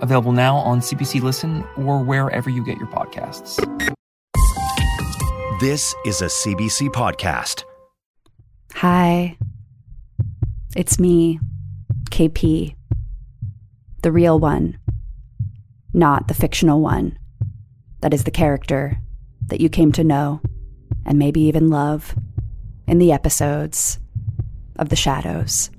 available now on CBC Listen or wherever you get your podcasts. This is a CBC podcast. Hi. It's me, KP. The real one, not the fictional one. That is the character that you came to know and maybe even love in the episodes of The Shadows.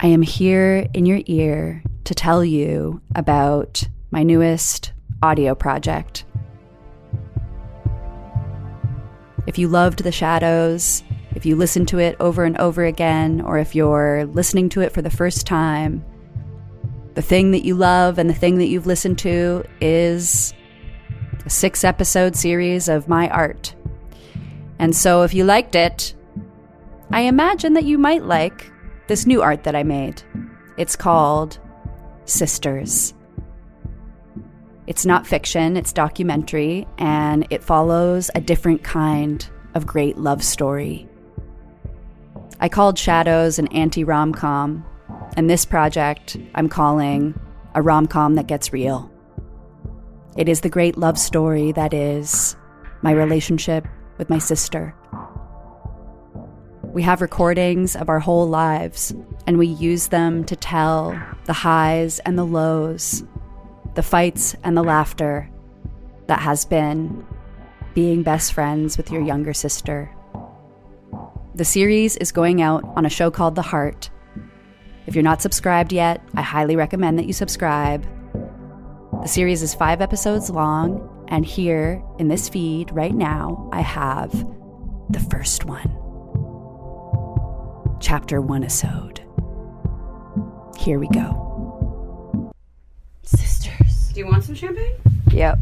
I am here in your ear to tell you about my newest audio project. If you loved The Shadows, if you listen to it over and over again, or if you're listening to it for the first time, the thing that you love and the thing that you've listened to is a six episode series of my art. And so if you liked it, I imagine that you might like this new art that I made. It's called Sisters. It's not fiction, it's documentary, and it follows a different kind of great love story. I called Shadows an anti rom com, and this project I'm calling a rom com that gets real. It is the great love story that is my relationship with my sister. We have recordings of our whole lives, and we use them to tell the highs and the lows, the fights and the laughter that has been being best friends with your younger sister. The series is going out on a show called The Heart. If you're not subscribed yet, I highly recommend that you subscribe. The series is five episodes long, and here in this feed right now, I have the first one. Chapter one episode. Here we go. Sisters. Do you want some champagne? Yep,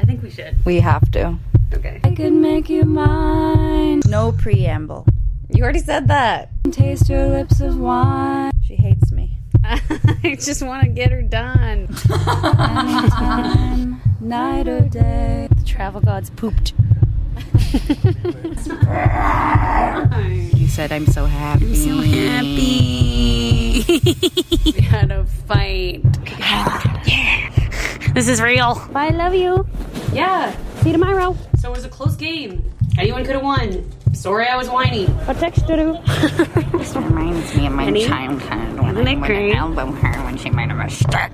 I think we should. we have to. Okay. I could make you mine. No preamble. You already said that. Taste your lips of wine. She hates me. I just want to get her done. Anytime, night or day. The travel gods pooped. You said I'm so happy. I'm so happy. we had a fight. yeah. This is real. I love you. Yeah. See you tomorrow. So it was a close game. Anyone could have won. Sorry I was whiny. What text to do? This reminds me of my Penny? childhood when Isn't I it would great? elbow her when she made a mistake.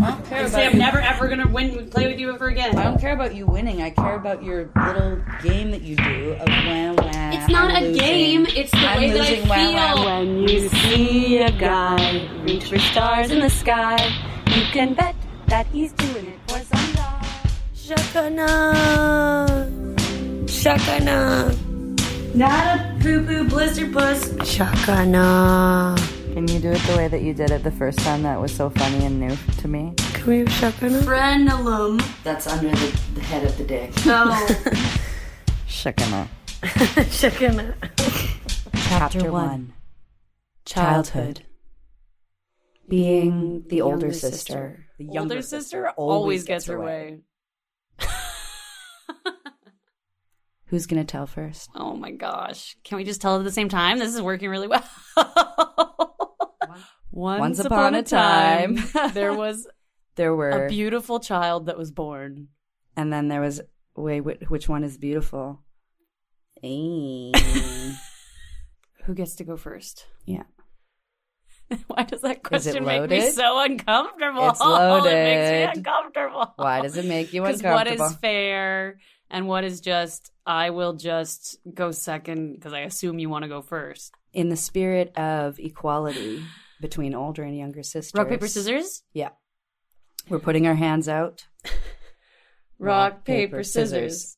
I don't say I'm never ever gonna win play with you ever again. I don't care about you winning. I care about your little game that you do of wah wah. It's not I'm a losing. game. It's the I'm way that I wah, feel. wah. When you see a guy reach for stars in the sky, you can bet that he's doing it for some guy. Shakana. Shakana. Not a poo poo blister puss. Shakana. Can you do it the way that you did it the first time? That was so funny and new to me. Can we have Shakana? Frenulum. That's under the, the head of the dick. No. Shakana. Shakana. Chapter one Childhood. Being the older sister. The Older sister always gets her way. Who's going to tell first? Oh my gosh. Can we just tell at the same time? This is working really well. Once, Once upon a time. there was There were. a beautiful child that was born. and then there was. Wait, wh- which one is beautiful? Who gets to go first? yeah. Why does that question make me so uncomfortable? It's it makes loaded. me uncomfortable. Why does it make you Because what uncomfortable? is fair and what is just, I will just go second because I assume you want to go first. In the spirit of equality between older and younger sisters. Rock, paper, scissors? Yeah. We're putting our hands out. Rock, paper, scissors.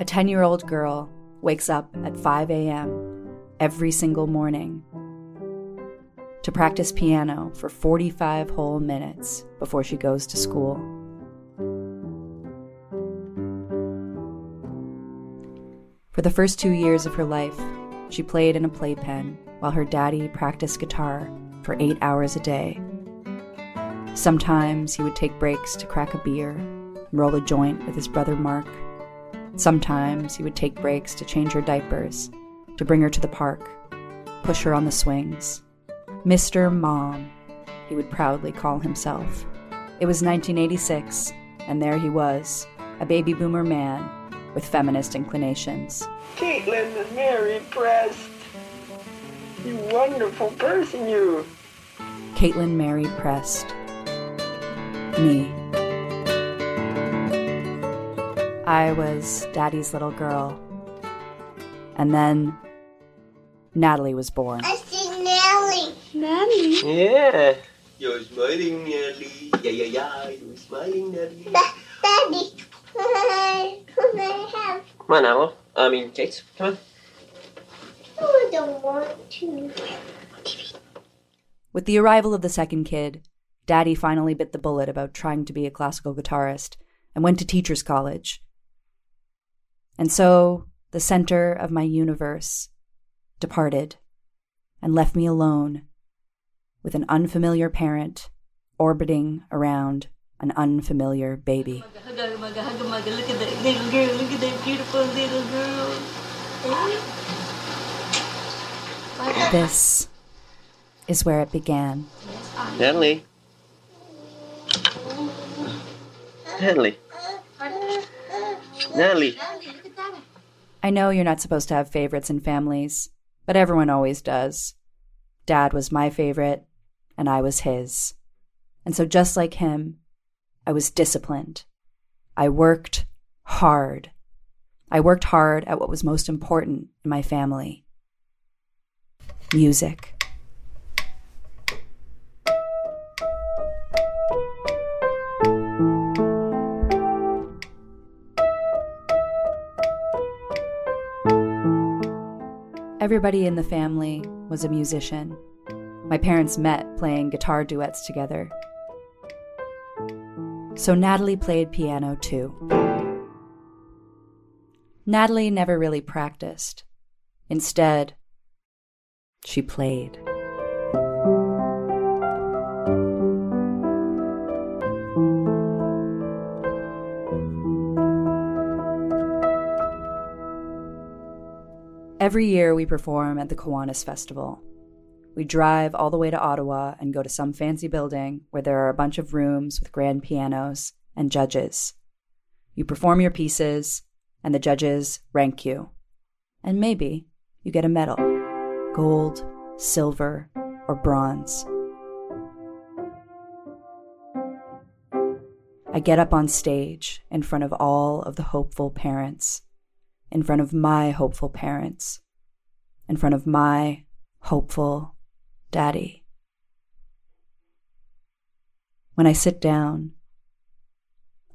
A 10 year old girl wakes up at 5 a.m. every single morning to practice piano for 45 whole minutes before she goes to school. For the first two years of her life, she played in a playpen while her daddy practiced guitar for eight hours a day. Sometimes he would take breaks to crack a beer and roll a joint with his brother Mark. Sometimes he would take breaks to change her diapers, to bring her to the park, push her on the swings. Mr. Mom, he would proudly call himself. It was 1986, and there he was, a baby boomer man with feminist inclinations. Kaitlin and Mary Prest. You wonderful person, you. Kaitlin married Prest. Me. I was Daddy's little girl. And then Natalie was born. I see Nellie. Nellie? Yeah. You're smiling, Nellie. Yeah, yeah, yeah. You're smiling, Nellie. Da- Daddy, could I have? Come on, Apple. I mean, Kate, come on. Oh, I don't want to. With the arrival of the second kid, Daddy finally bit the bullet about trying to be a classical guitarist and went to teacher's college. And so the center of my universe departed and left me alone with an unfamiliar parent orbiting around an unfamiliar baby. Hugga, mugga, hugga, mugga. Look at that little girl. Look at that beautiful little girl. This is where it began. Natalie. Natalie. Natalie. I know you're not supposed to have favorites in families, but everyone always does. Dad was my favorite, and I was his. And so, just like him, I was disciplined. I worked hard. I worked hard at what was most important in my family music. Everybody in the family was a musician. My parents met playing guitar duets together. So Natalie played piano too. Natalie never really practiced. Instead, she played. Every year we perform at the Kiwanis Festival. We drive all the way to Ottawa and go to some fancy building where there are a bunch of rooms with grand pianos and judges. You perform your pieces, and the judges rank you. And maybe you get a medal gold, silver, or bronze. I get up on stage in front of all of the hopeful parents, in front of my hopeful parents, in front of my hopeful daddy. When I sit down,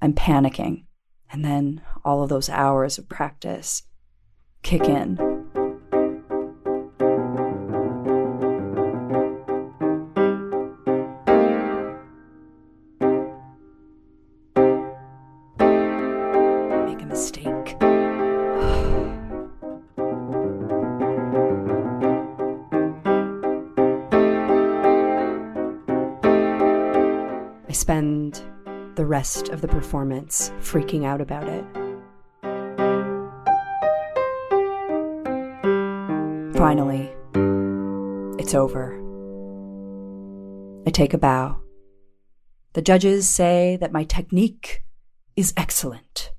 I'm panicking, and then all of those hours of practice kick in. Rest of the performance freaking out about it. Finally, it's over. I take a bow. The judges say that my technique is excellent,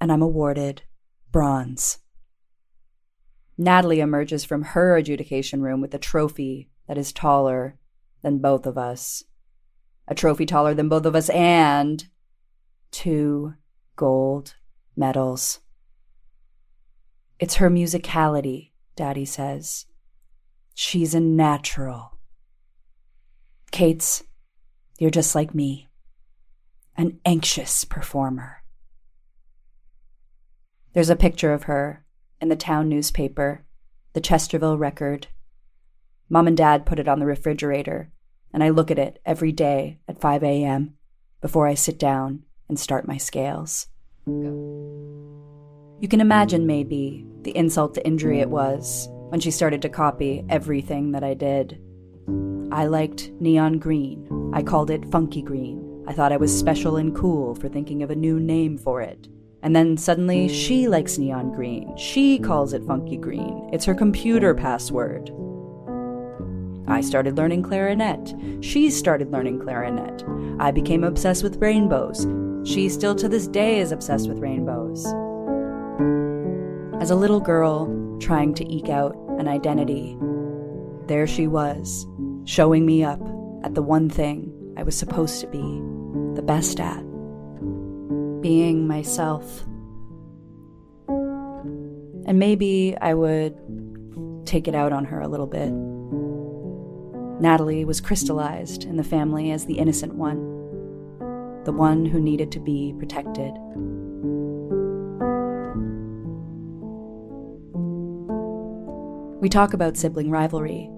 and I'm awarded bronze. Natalie emerges from her adjudication room with a trophy that is taller than both of us. A trophy taller than both of us, and two gold medals. It's her musicality, Daddy says. She's a natural. Kate's, you're just like me, an anxious performer. There's a picture of her in the town newspaper, the Chesterville Record. Mom and Dad put it on the refrigerator, and I look at it every day at 5 a.m. before I sit down and start my scales. You can imagine, maybe, the insult to injury it was when she started to copy everything that I did. I liked neon green. I called it funky green. I thought I was special and cool for thinking of a new name for it. And then suddenly she likes neon green. She calls it funky green. It's her computer password. I started learning clarinet. She started learning clarinet. I became obsessed with rainbows. She still to this day is obsessed with rainbows. As a little girl trying to eke out an identity, there she was, showing me up at the one thing I was supposed to be the best at being myself. And maybe I would take it out on her a little bit. Natalie was crystallized in the family as the innocent one, the one who needed to be protected. We talk about sibling rivalry,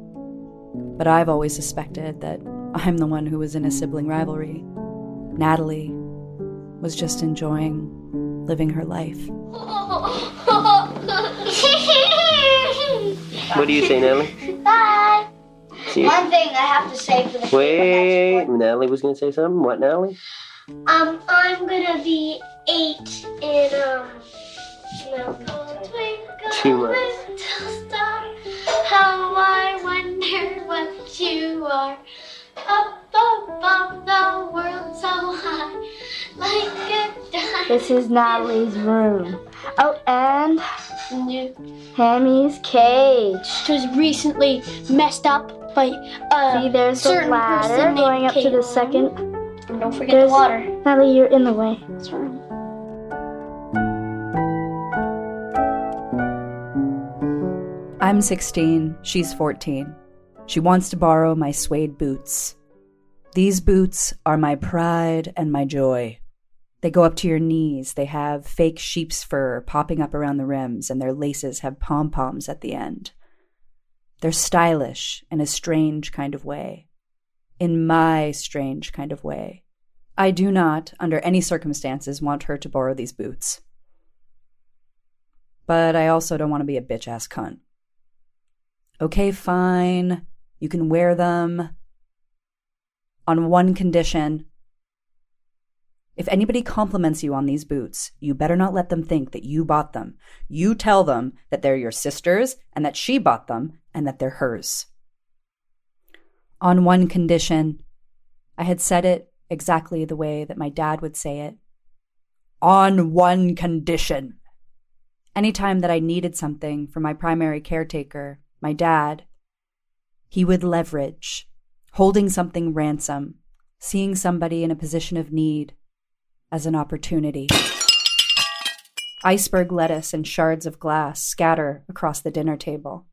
but I've always suspected that I'm the one who was in a sibling rivalry. Natalie was just enjoying living her life. What do you say, Natalie? Bye. See? One thing I have to say for the Wait, Natalie was going to say something. What, Natalie? Um, I'm gonna be eight in um. No, Two months. Little star, how I wonder what you are. Up above the world so high, like a diamond. This is Natalie's room. Oh, and Hammy's cage. It was recently messed up by uh, See, there's the certain ladder going named up to the second. And don't forget There's- the water. Natalie, you're in the way. That's right. I'm 16, she's 14. She wants to borrow my suede boots. These boots are my pride and my joy. They go up to your knees, they have fake sheep's fur popping up around the rims, and their laces have pom poms at the end. They're stylish in a strange kind of way. In my strange kind of way. I do not, under any circumstances, want her to borrow these boots. But I also don't want to be a bitch ass cunt. Okay, fine. You can wear them on one condition. If anybody compliments you on these boots, you better not let them think that you bought them. You tell them that they're your sister's and that she bought them and that they're hers. On one condition, I had said it exactly the way that my dad would say it. On one condition. Anytime that I needed something from my primary caretaker, my dad, he would leverage, holding something ransom, seeing somebody in a position of need as an opportunity. Iceberg lettuce and shards of glass scatter across the dinner table.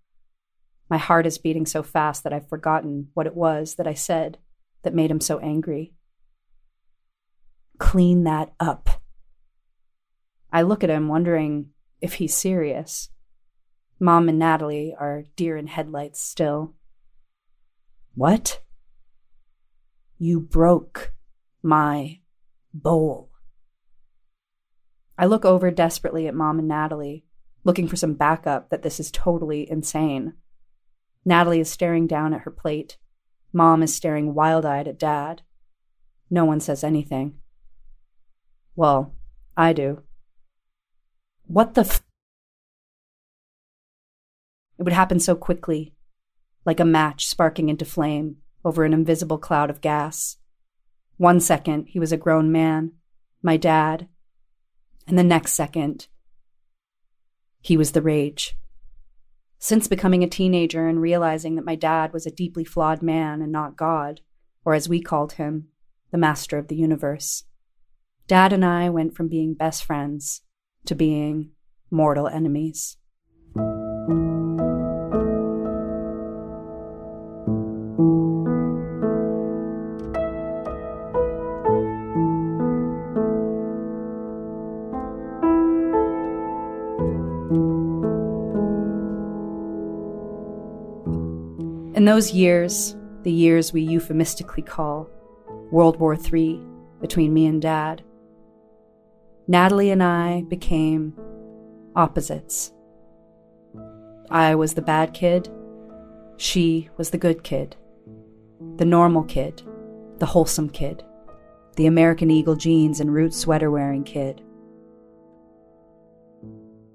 My heart is beating so fast that I've forgotten what it was that I said that made him so angry. Clean that up. I look at him, wondering if he's serious. Mom and Natalie are deer in headlights still. What? You broke my bowl. I look over desperately at Mom and Natalie, looking for some backup that this is totally insane. Natalie is staring down at her plate. Mom is staring wild eyed at Dad. No one says anything. Well, I do. What the f? It would happen so quickly, like a match sparking into flame over an invisible cloud of gas. One second, he was a grown man, my dad, and the next second, he was the rage. Since becoming a teenager and realizing that my dad was a deeply flawed man and not God, or as we called him, the master of the universe, Dad and I went from being best friends to being mortal enemies. In those years, the years we euphemistically call World War III between me and Dad, Natalie and I became opposites. I was the bad kid, she was the good kid, the normal kid, the wholesome kid, the American Eagle jeans and root sweater wearing kid.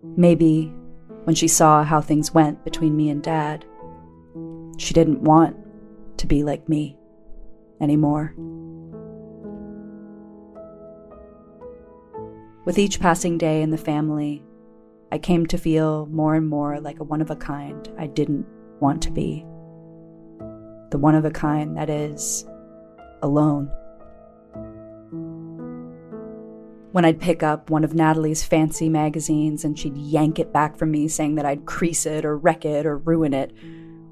Maybe when she saw how things went between me and Dad, she didn't want to be like me anymore. With each passing day in the family, I came to feel more and more like a one of a kind I didn't want to be. The one of a kind that is alone. When I'd pick up one of Natalie's fancy magazines and she'd yank it back from me saying that I'd crease it or wreck it or ruin it,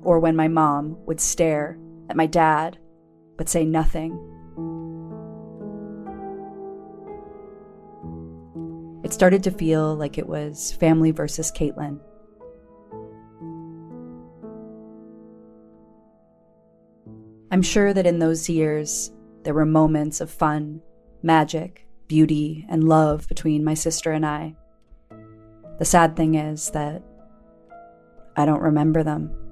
or when my mom would stare at my dad but say nothing. It started to feel like it was family versus Kaitlin. I'm sure that in those years, there were moments of fun, magic, beauty, and love between my sister and I. The sad thing is that I don't remember them.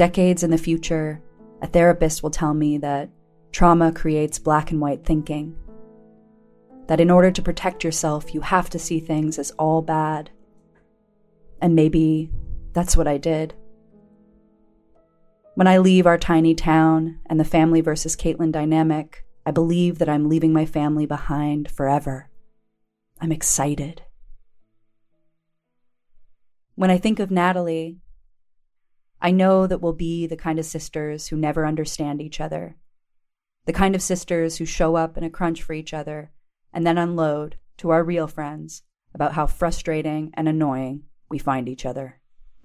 Decades in the future, a therapist will tell me that trauma creates black and white thinking. That in order to protect yourself, you have to see things as all bad. And maybe that's what I did. When I leave our tiny town and the family versus Kaitlin dynamic, I believe that I'm leaving my family behind forever. I'm excited. When I think of Natalie, I know that we'll be the kind of sisters who never understand each other, the kind of sisters who show up in a crunch for each other and then unload to our real friends about how frustrating and annoying we find each other.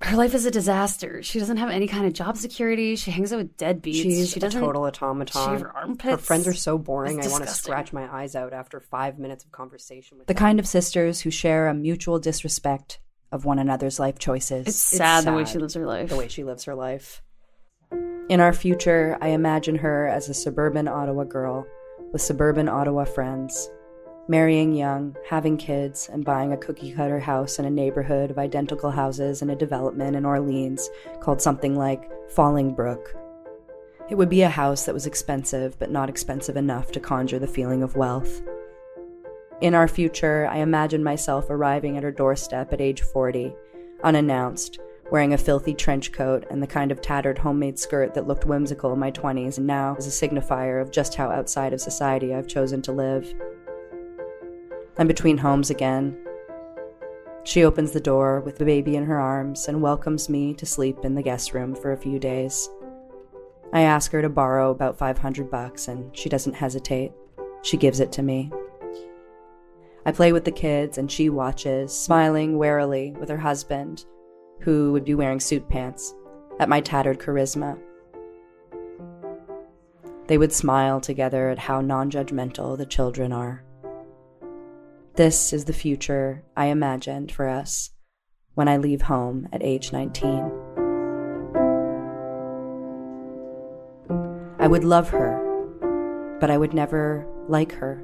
Her life is a disaster. She doesn't have any kind of job security. She hangs out with deadbeats. She's she a doesn't total automaton. shave her armpits. Her friends are so boring. It's I want to scratch my eyes out after five minutes of conversation with The them. kind of sisters who share a mutual disrespect of one another's life choices. It's sad the way she lives her life. The way she lives her life. In our future, I imagine her as a suburban Ottawa girl with suburban Ottawa friends, marrying young, having kids, and buying a cookie cutter house in a neighborhood of identical houses in a development in Orleans called something like Falling Brook. It would be a house that was expensive, but not expensive enough to conjure the feeling of wealth. In our future, I imagine myself arriving at her doorstep at age 40, unannounced, wearing a filthy trench coat and the kind of tattered homemade skirt that looked whimsical in my 20s and now is a signifier of just how outside of society I've chosen to live. I'm between homes again. She opens the door with the baby in her arms and welcomes me to sleep in the guest room for a few days. I ask her to borrow about 500 bucks and she doesn't hesitate. She gives it to me. I play with the kids and she watches, smiling warily with her husband, who would be wearing suit pants, at my tattered charisma. They would smile together at how non judgmental the children are. This is the future I imagined for us when I leave home at age 19. I would love her, but I would never like her.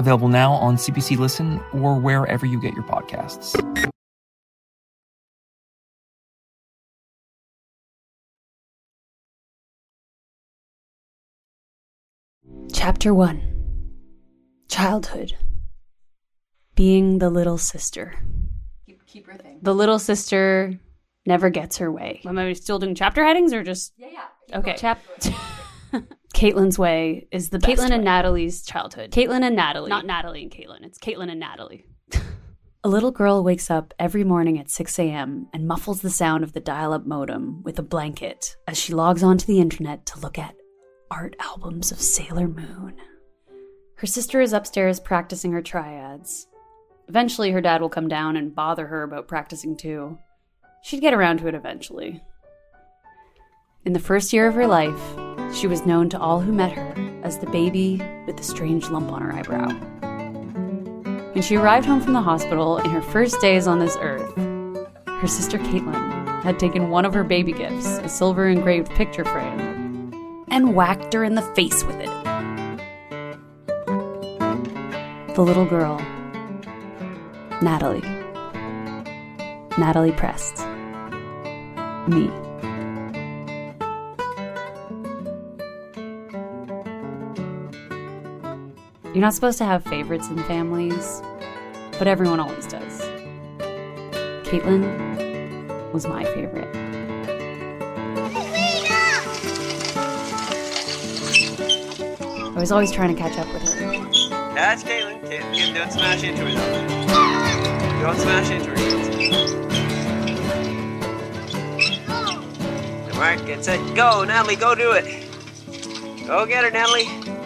available now on CBC Listen or wherever you get your podcasts. Chapter 1 Childhood Being the little sister. Keep, keep riffing. The little sister never gets her way. Am I still doing chapter headings or just. Yeah, yeah. Okay. Chap- Kaitlin's way is the best Kaitlin and Natalie's childhood. Kaitlin and Natalie. Not Natalie and Kaitlin. It's Kaitlin and Natalie. A little girl wakes up every morning at 6 a.m. and muffles the sound of the dial up modem with a blanket as she logs onto the internet to look at art albums of Sailor Moon. Her sister is upstairs practicing her triads. Eventually, her dad will come down and bother her about practicing too. She'd get around to it eventually. In the first year of her life, she was known to all who met her as the baby with the strange lump on her eyebrow. When she arrived home from the hospital in her first days on this earth, her sister Kaitlin had taken one of her baby gifts, a silver engraved picture frame, and whacked her in the face with it. The little girl, Natalie. Natalie Prest. Me. You're not supposed to have favorites in families, but everyone always does. Kaitlin was my favorite. I was always trying to catch up with her. That's Kaitlin. Kaitlin, don't smash into her. Don't smash into her. Mark, get set, go, Natalie, go do it. Go get her, Natalie.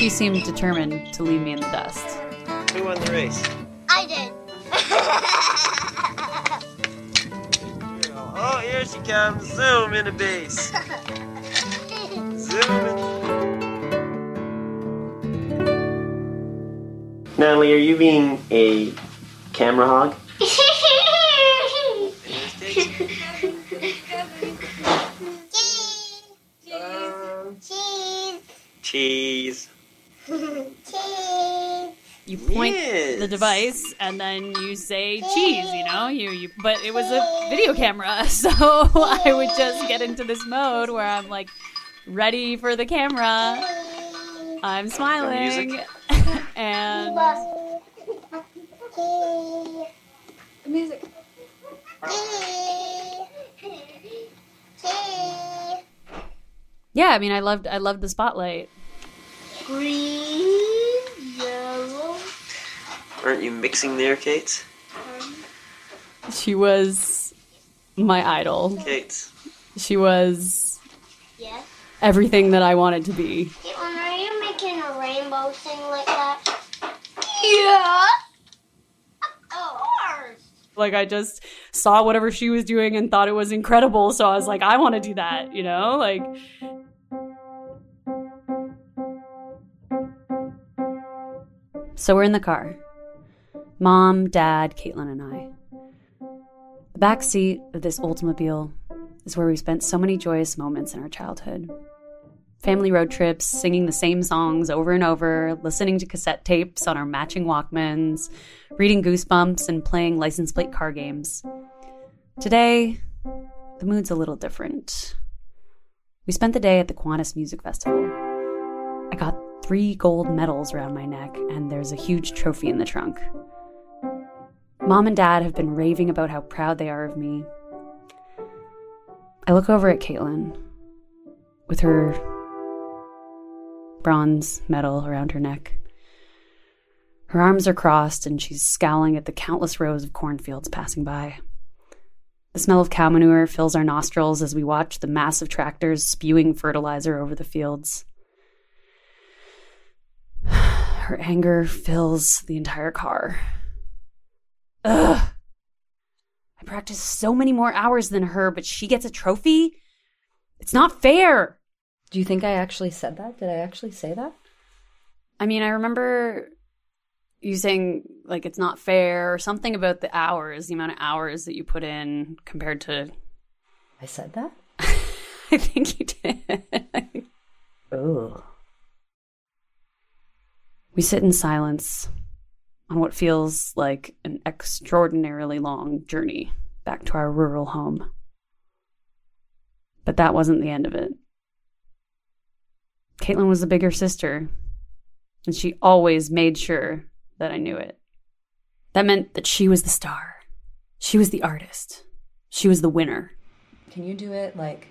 She seemed determined to leave me in the dust. Who won the race? I did. Oh, here she comes. Zoom in the base. Zoom in. Natalie, are you being a camera hog? Cheese. Uh, Cheese. Cheese. You point Yes. the device and then you say cheese, you know? You you but it was a video camera, so I would just get into this mode where I'm like ready for the camera. I'm smiling and Music. yeah, I mean I loved I loved the spotlight. Green, yellow. Aren't you mixing there, Kate? She was my idol. Kate. She was Yes. everything that I wanted to be. Kaitlin, are you making a rainbow sing like that? Yeah. Of course. Like I just saw whatever she was doing and thought it was incredible, so I was like I want to do that, you know? Like So we're in the car. Mom, Dad, Kaitlin, and I. The back seat of this Oldsmobile is where we spent so many joyous moments in our childhood. Family road trips, singing the same songs over and over, listening to cassette tapes on our matching Walkmans, reading Goosebumps, and playing license plate car games. Today, the mood's a little different. We spent the day at the Kiwanis Music Festival. I got three gold medals around my neck, and there's a huge trophy in the trunk. Mom and Dad have been raving about how proud they are of me. I look over at Kaitlin with her bronze medal around her neck. Her arms are crossed, and she's scowling at the countless rows of cornfields passing by. The smell of cow manure fills our nostrils as we watch the massive tractors spewing fertilizer over the fields. Her anger fills the entire car. Ugh. I practiced so many more hours than her, but she gets a trophy? It's not fair. Do you think I actually said that? Did I actually say that? I mean, I remember you saying like it's not fair or something about the hours, the amount of hours that you put in compared to I said that? I think you did. Oh. We sit in silence on what feels like an extraordinarily long journey back to our rural home. But that wasn't the end of it. Kaitlin was the bigger sister, and she always made sure that I knew it. That meant that she was the star. She was the artist. She was the winner. Can you do it like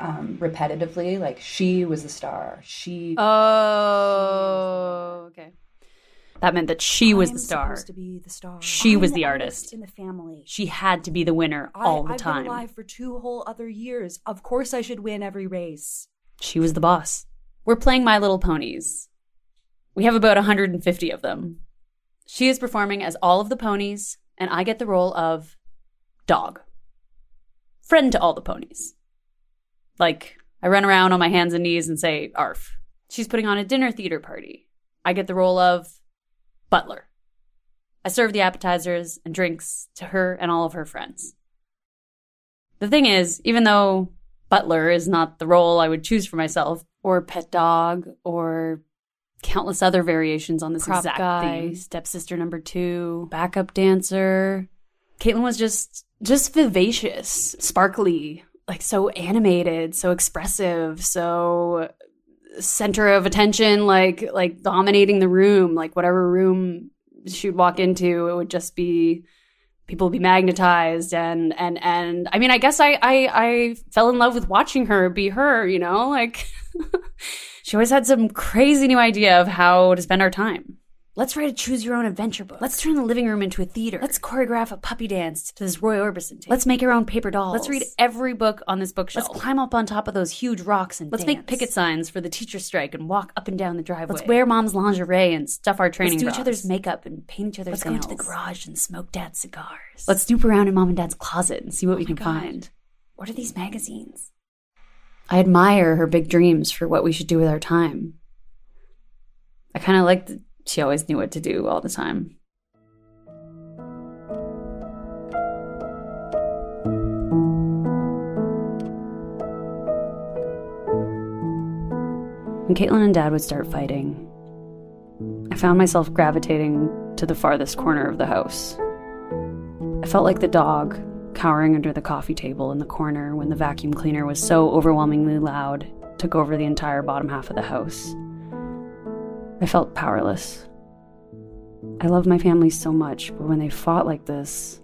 um, repetitively. Like she was the star. She. Oh, okay. That meant that she was I'm the star. to be the star. She I'm was the artist artist. in the family. She had to be the winner all the I've time. been alive for two whole other years. Of course, I should win every race. She was the boss. We're playing My Little Ponies. We have about 150 of them. She is performing as all of the ponies, and I get the role of dog. Friend to all the ponies. Like, I run around on my hands and knees and say, Arf. She's putting on a dinner theater party. I get the role of butler. I serve the appetizers and drinks to her and all of her friends. The thing is, even though butler is not the role I would choose for myself, or pet dog, or countless other variations on this Prop exact guy, theme. Stepsister number two, backup dancer. Kaitlin was just just vivacious, sparkly, like so animated, so expressive, so center of attention, like like dominating the room, like whatever room she'd walk into, it would just be people would be magnetized and and and I mean I guess I I I fell in love with watching her be her, you know, like she always had some crazy new idea of how to spend our time. Let's write a choose your own adventure book. Let's turn the living room into a theater. Let's choreograph a puppy dance to this Roy Orbison tape. Let's make our own paper dolls. Let's read every book on this bookshelf. Let's climb up on top of those huge rocks and Let's make picket signs for the teacher strike and walk up and down the driveway. Let's wear mom's lingerie and stuff our training Let's do bras. each other's makeup and paint each other's Let's go into the garage and smoke dad's cigars. Let's snoop around in mom and dad's closet and see what oh we can God. find. What are these magazines? I admire her big dreams for what we should do with our time. I kind of like that she always knew what to do all the time. When Kaitlin and Dad would start fighting, I found myself gravitating to the farthest corner of the house. I felt like the dog cowering under the coffee table in the corner when the vacuum cleaner was so overwhelmingly loud, took over the entire bottom half of the house. I felt powerless. I love my family so much, but when they fought like this,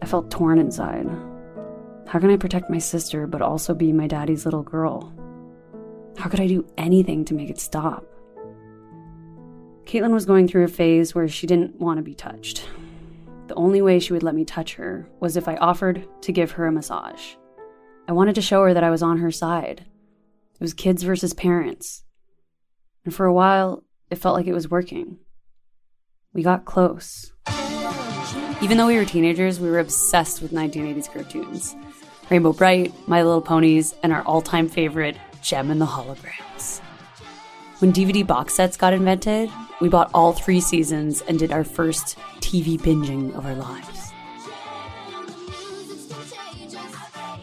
I felt torn inside. How can I protect my sister but also be my daddy's little girl? How could I do anything to make it stop? Kaitlin was going through a phase where she didn't want to be touched. The only way she would let me touch her was if I offered to give her a massage. I wanted to show her that I was on her side. It was kids versus parents. And for a while, it felt like it was working. We got close. Even though we were teenagers, we were obsessed with 1980s cartoons Rainbow Brite, My Little Ponies, and our all time favorite, Jem and the Holograms. When DVD box sets got invented, we bought all three seasons and did our first TV binging of our lives.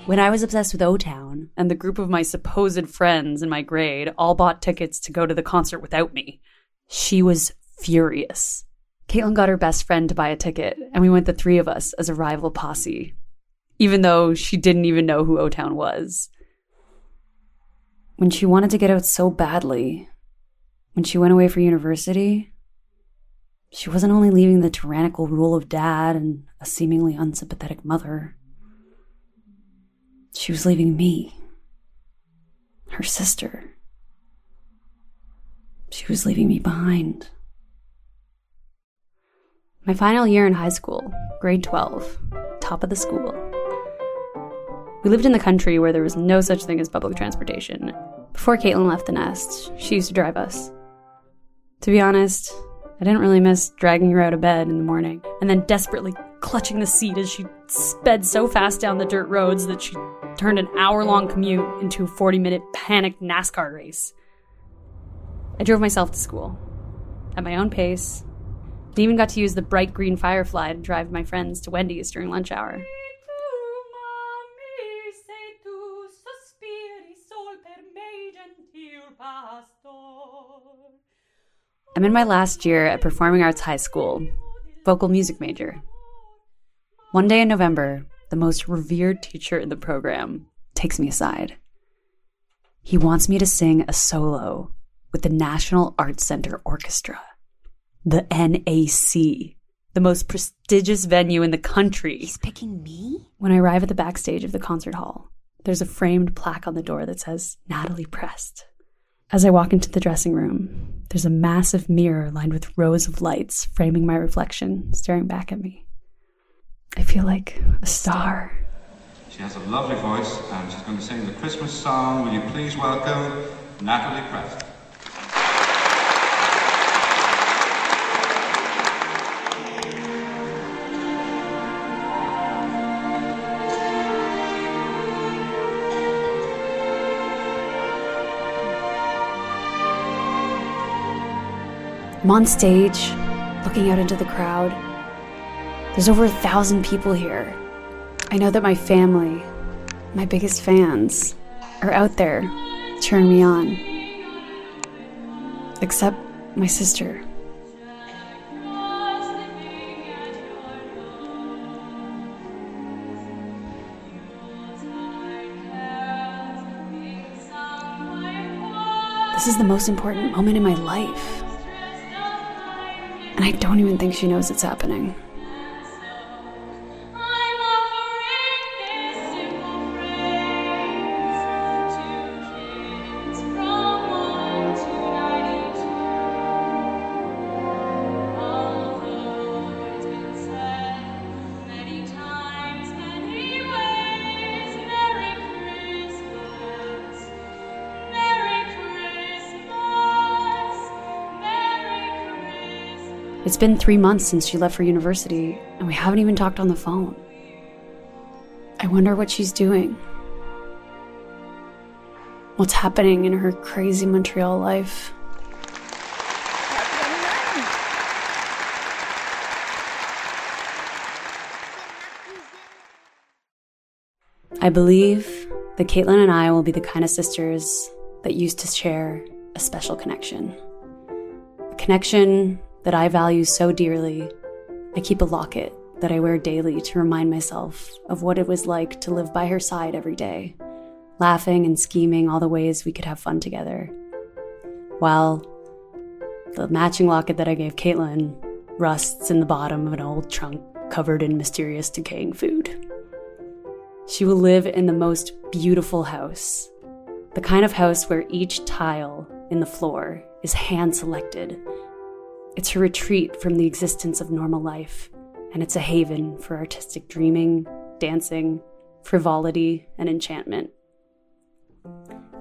When I was obsessed with O Town, and the group of my supposed friends in my grade all bought tickets to go to the concert without me, she was furious. Kaitlin got her best friend to buy a ticket, and we went the three of us as a rival posse, even though she didn't even know who O Town was. When she wanted to get out so badly, when she went away for university, she wasn't only leaving the tyrannical rule of dad and a seemingly unsympathetic mother, she was leaving me, her sister. She was leaving me behind. My final year in high school, grade 12, top of the school. We lived in the country where there was no such thing as public transportation. Before Kaitlin left the nest, she used to drive us. To be honest, I didn't really miss dragging her out of bed in the morning and then desperately clutching the seat as she sped so fast down the dirt roads that she turned an hour long commute into a 40 minute panicked NASCAR race. I drove myself to school at my own pace and even got to use the bright green Firefly to drive my friends to Wendy's during lunch hour. I'm in my last year at Performing Arts High School, vocal music major. One day in November, the most revered teacher in the program takes me aside. He wants me to sing a solo with the National Arts Center Orchestra, the NAC, the most prestigious venue in the country. He's picking me? When I arrive at the backstage of the concert hall, there's a framed plaque on the door that says Natalie Prest. As I walk into the dressing room, there's a massive mirror lined with rows of lights framing my reflection, staring back at me. I feel like a star. She has a lovely voice and she's going to sing the Christmas song. Will you please welcome Natalie Prest? I'm on stage, looking out into the crowd. There's over a thousand people here. I know that my family, my biggest fans, are out there cheering me on. Except my sister. This is the most important moment in my life. And I don't even think she knows it's happening. Been three months since she left for university, and we haven't even talked on the phone. I wonder what she's doing. What's happening in her crazy Montreal life? I believe that Kaitlin and I will be the kind of sisters that used to share a special connection. A connection that I value so dearly, I keep a locket that I wear daily to remind myself of what it was like to live by her side every day, laughing and scheming all the ways we could have fun together. While the matching locket that I gave Kaitlin rusts in the bottom of an old trunk covered in mysterious decaying food. She will live in the most beautiful house, the kind of house where each tile in the floor is hand selected it's her retreat from the existence of normal life, and it's a haven for artistic dreaming, dancing, frivolity, and enchantment.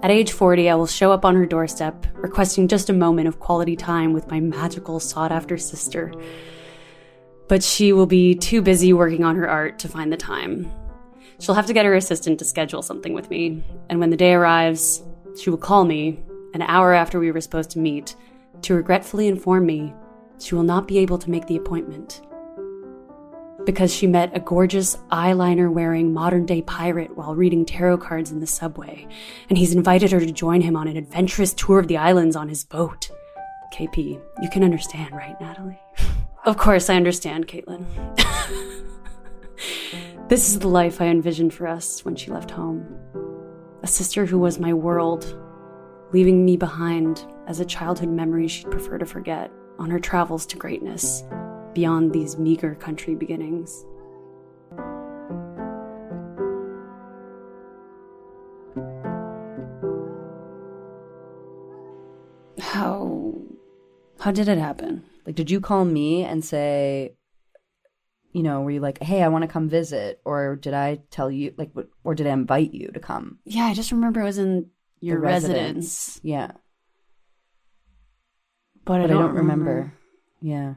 At age 40, I will show up on her doorstep, requesting just a moment of quality time with my magical, sought after sister. But she will be too busy working on her art to find the time. She'll have to get her assistant to schedule something with me, and when the day arrives, she will call me, an hour after we were supposed to meet, to regretfully inform me she will not be able to make the appointment. Because she met a gorgeous eyeliner wearing modern day pirate while reading tarot cards in the subway, and he's invited her to join him on an adventurous tour of the islands on his boat. KP, you can understand, right, Natalie? of course, I understand, Kaitlin. this is the life I envisioned for us when she left home. A sister who was my world, leaving me behind as a childhood memory she'd prefer to forget on her travels to greatness beyond these meager country beginnings. How how did it happen? Like did you call me and say you know, were you like, "Hey, I want to come visit," or did I tell you like what, or did I invite you to come? Yeah, I just remember it was in your The residence. Yeah. But, I, But don't I don't remember. remember. Yeah.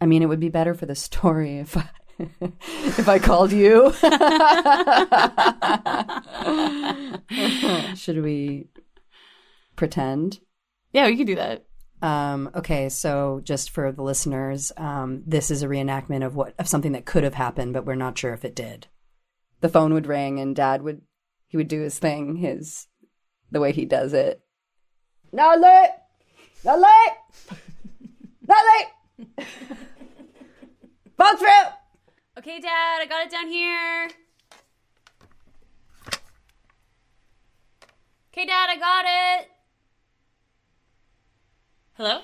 I mean, it would be better for the story if I, if I called you. Should we pretend? Yeah, we could do that. Um, okay, so just for the listeners, um, this is a reenactment of what of something that could have happened, but we're not sure if it did. The phone would ring, and Dad would he would do his thing, his the way he does it. Natalie, Natalie, Natalie, fall through. Okay, Dad, I got it down here. Okay, Dad, I got it. Hello?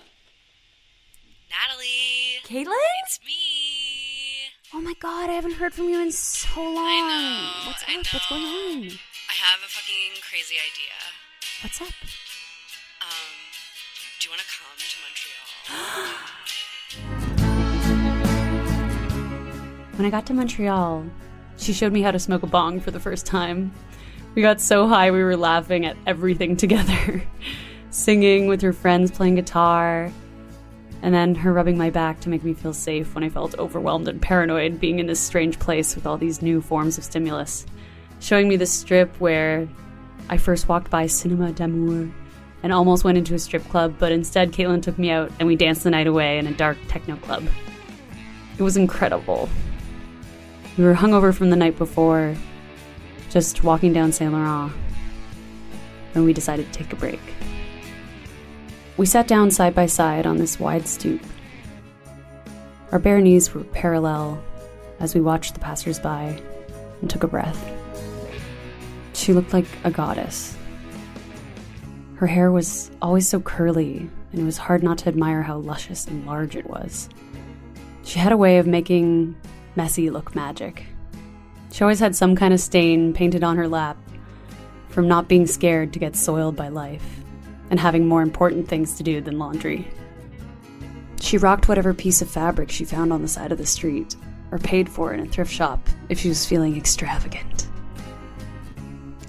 Natalie. Kaitlin? It's me. Oh my god, I haven't heard from you in so long. I know. What's I up? What's going on? I have a fucking crazy idea. What's up? You want to come to Montreal? When I got to Montreal, she showed me how to smoke a bong for the first time. We got so high we were laughing at everything together. Singing with her friends playing guitar, and then her rubbing my back to make me feel safe when I felt overwhelmed and paranoid being in this strange place with all these new forms of stimulus. Showing me the strip where I first walked by Cinema d'Amour and almost went into a strip club, but instead Kaitlin took me out and we danced the night away in a dark techno club. It was incredible. We were hungover from the night before, just walking down Saint Laurent, when we decided to take a break. We sat down side by side on this wide stoop. Our bare knees were parallel as we watched the passersby and took a breath. She looked like a goddess. Her hair was always so curly, and it was hard not to admire how luscious and large it was. She had a way of making messy look magic. She always had some kind of stain painted on her lap from not being scared to get soiled by life and having more important things to do than laundry. She rocked whatever piece of fabric she found on the side of the street or paid for in a thrift shop if she was feeling extravagant.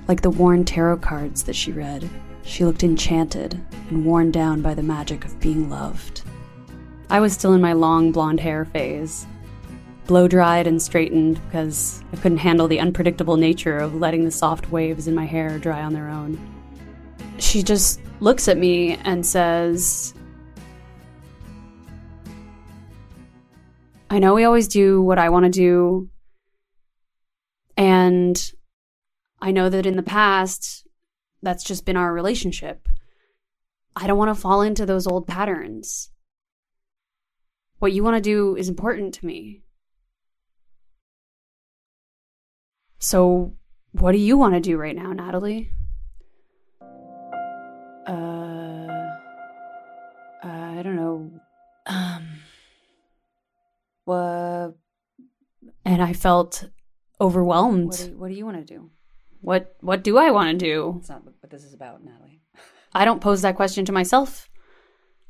Like the worn tarot cards that she read, she looked enchanted and worn down by the magic of being loved. I was still in my long blonde hair phase, blow dried and straightened because I couldn't handle the unpredictable nature of letting the soft waves in my hair dry on their own. She just looks at me and says, I know we always do what I want to do. And I know that in the past, that's just been our relationship. I don't want to fall into those old patterns. What you want to do is important to me. So, what do you want to do right now, Natalie? Uh, I don't know. Um, what? And I felt overwhelmed. What do, you, what do you want to do? What What do I want to do? That's not what this is about, Natalie. I don't pose that question to myself.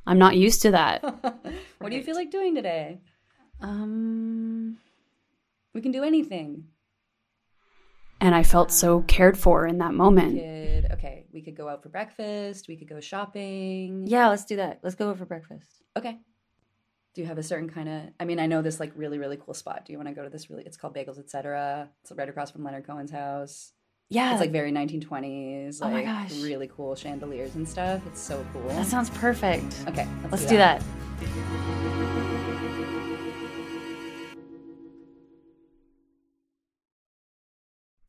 I'm not used to that. what do you feel like doing today? Um, we can do anything. And I felt so cared for in that moment. We could, okay, we could go out for breakfast. We could go shopping. Yeah, let's do that. Let's go out for breakfast. Okay. Do you have a certain kind of? I mean, I know this like really really cool spot. Do you want to go to this really? It's called Bagels Etc. It's right across from Leonard Cohen's house. Yeah, it's like very 1920s. Like, oh my gosh, really cool chandeliers and stuff. It's so cool. That sounds perfect. Okay, let's, let's do, do that. that.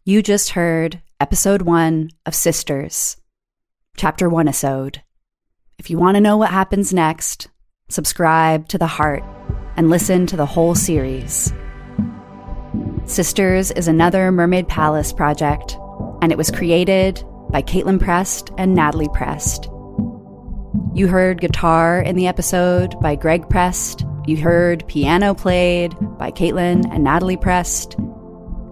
You just heard episode one of Sisters, chapter one episode. If you want to know what happens next, subscribe to The Heart and listen to the whole series. Sisters is another Mermaid Palace project, and it was created by Kaitlin Prest and Natalie Prest. You heard guitar in the episode by Greg Prest. You heard piano played by Kaitlin and Natalie Prest.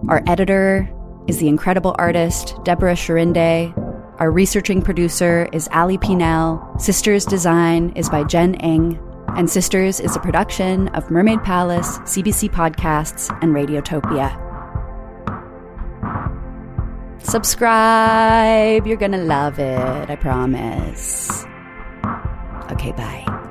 Our editor is the incredible artist Deborah Sharinde. Our researching producer is Ali Pinel. Sisters design is by Jen Eng. And Sisters is a production of Mermaid Palace, CBC Podcasts, and Radiotopia. Subscribe. You're going to love it. I promise. Okay, bye.